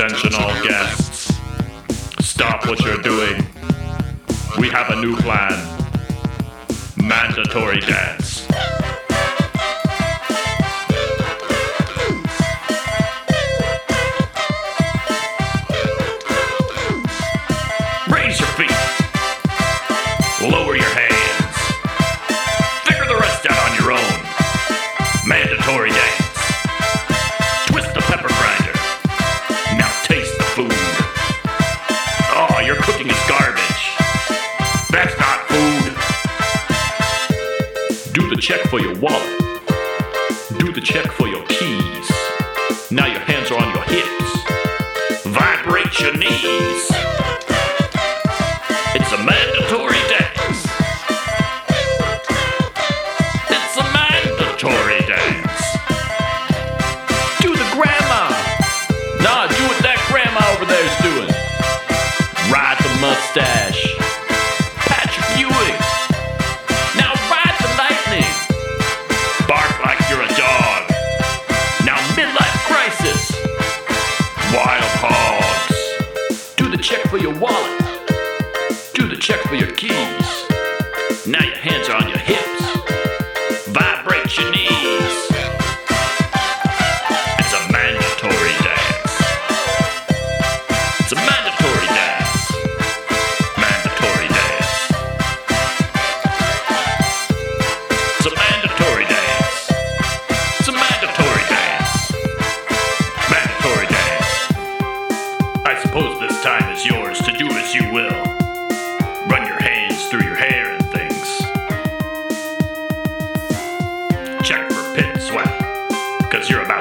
Attention all guests. Stop what you're doing. We have a new plan. Mandatory dance. check for your wallet. Do the check for your keys. Now your hands are on your hips. Vibrate your knees. It's a mandatory dance. It's a mandatory dance. Do the grandma. Nah, do what that grandma over there's doing. Ride the mustache. for your wallet. Do the check for your keys. because you're about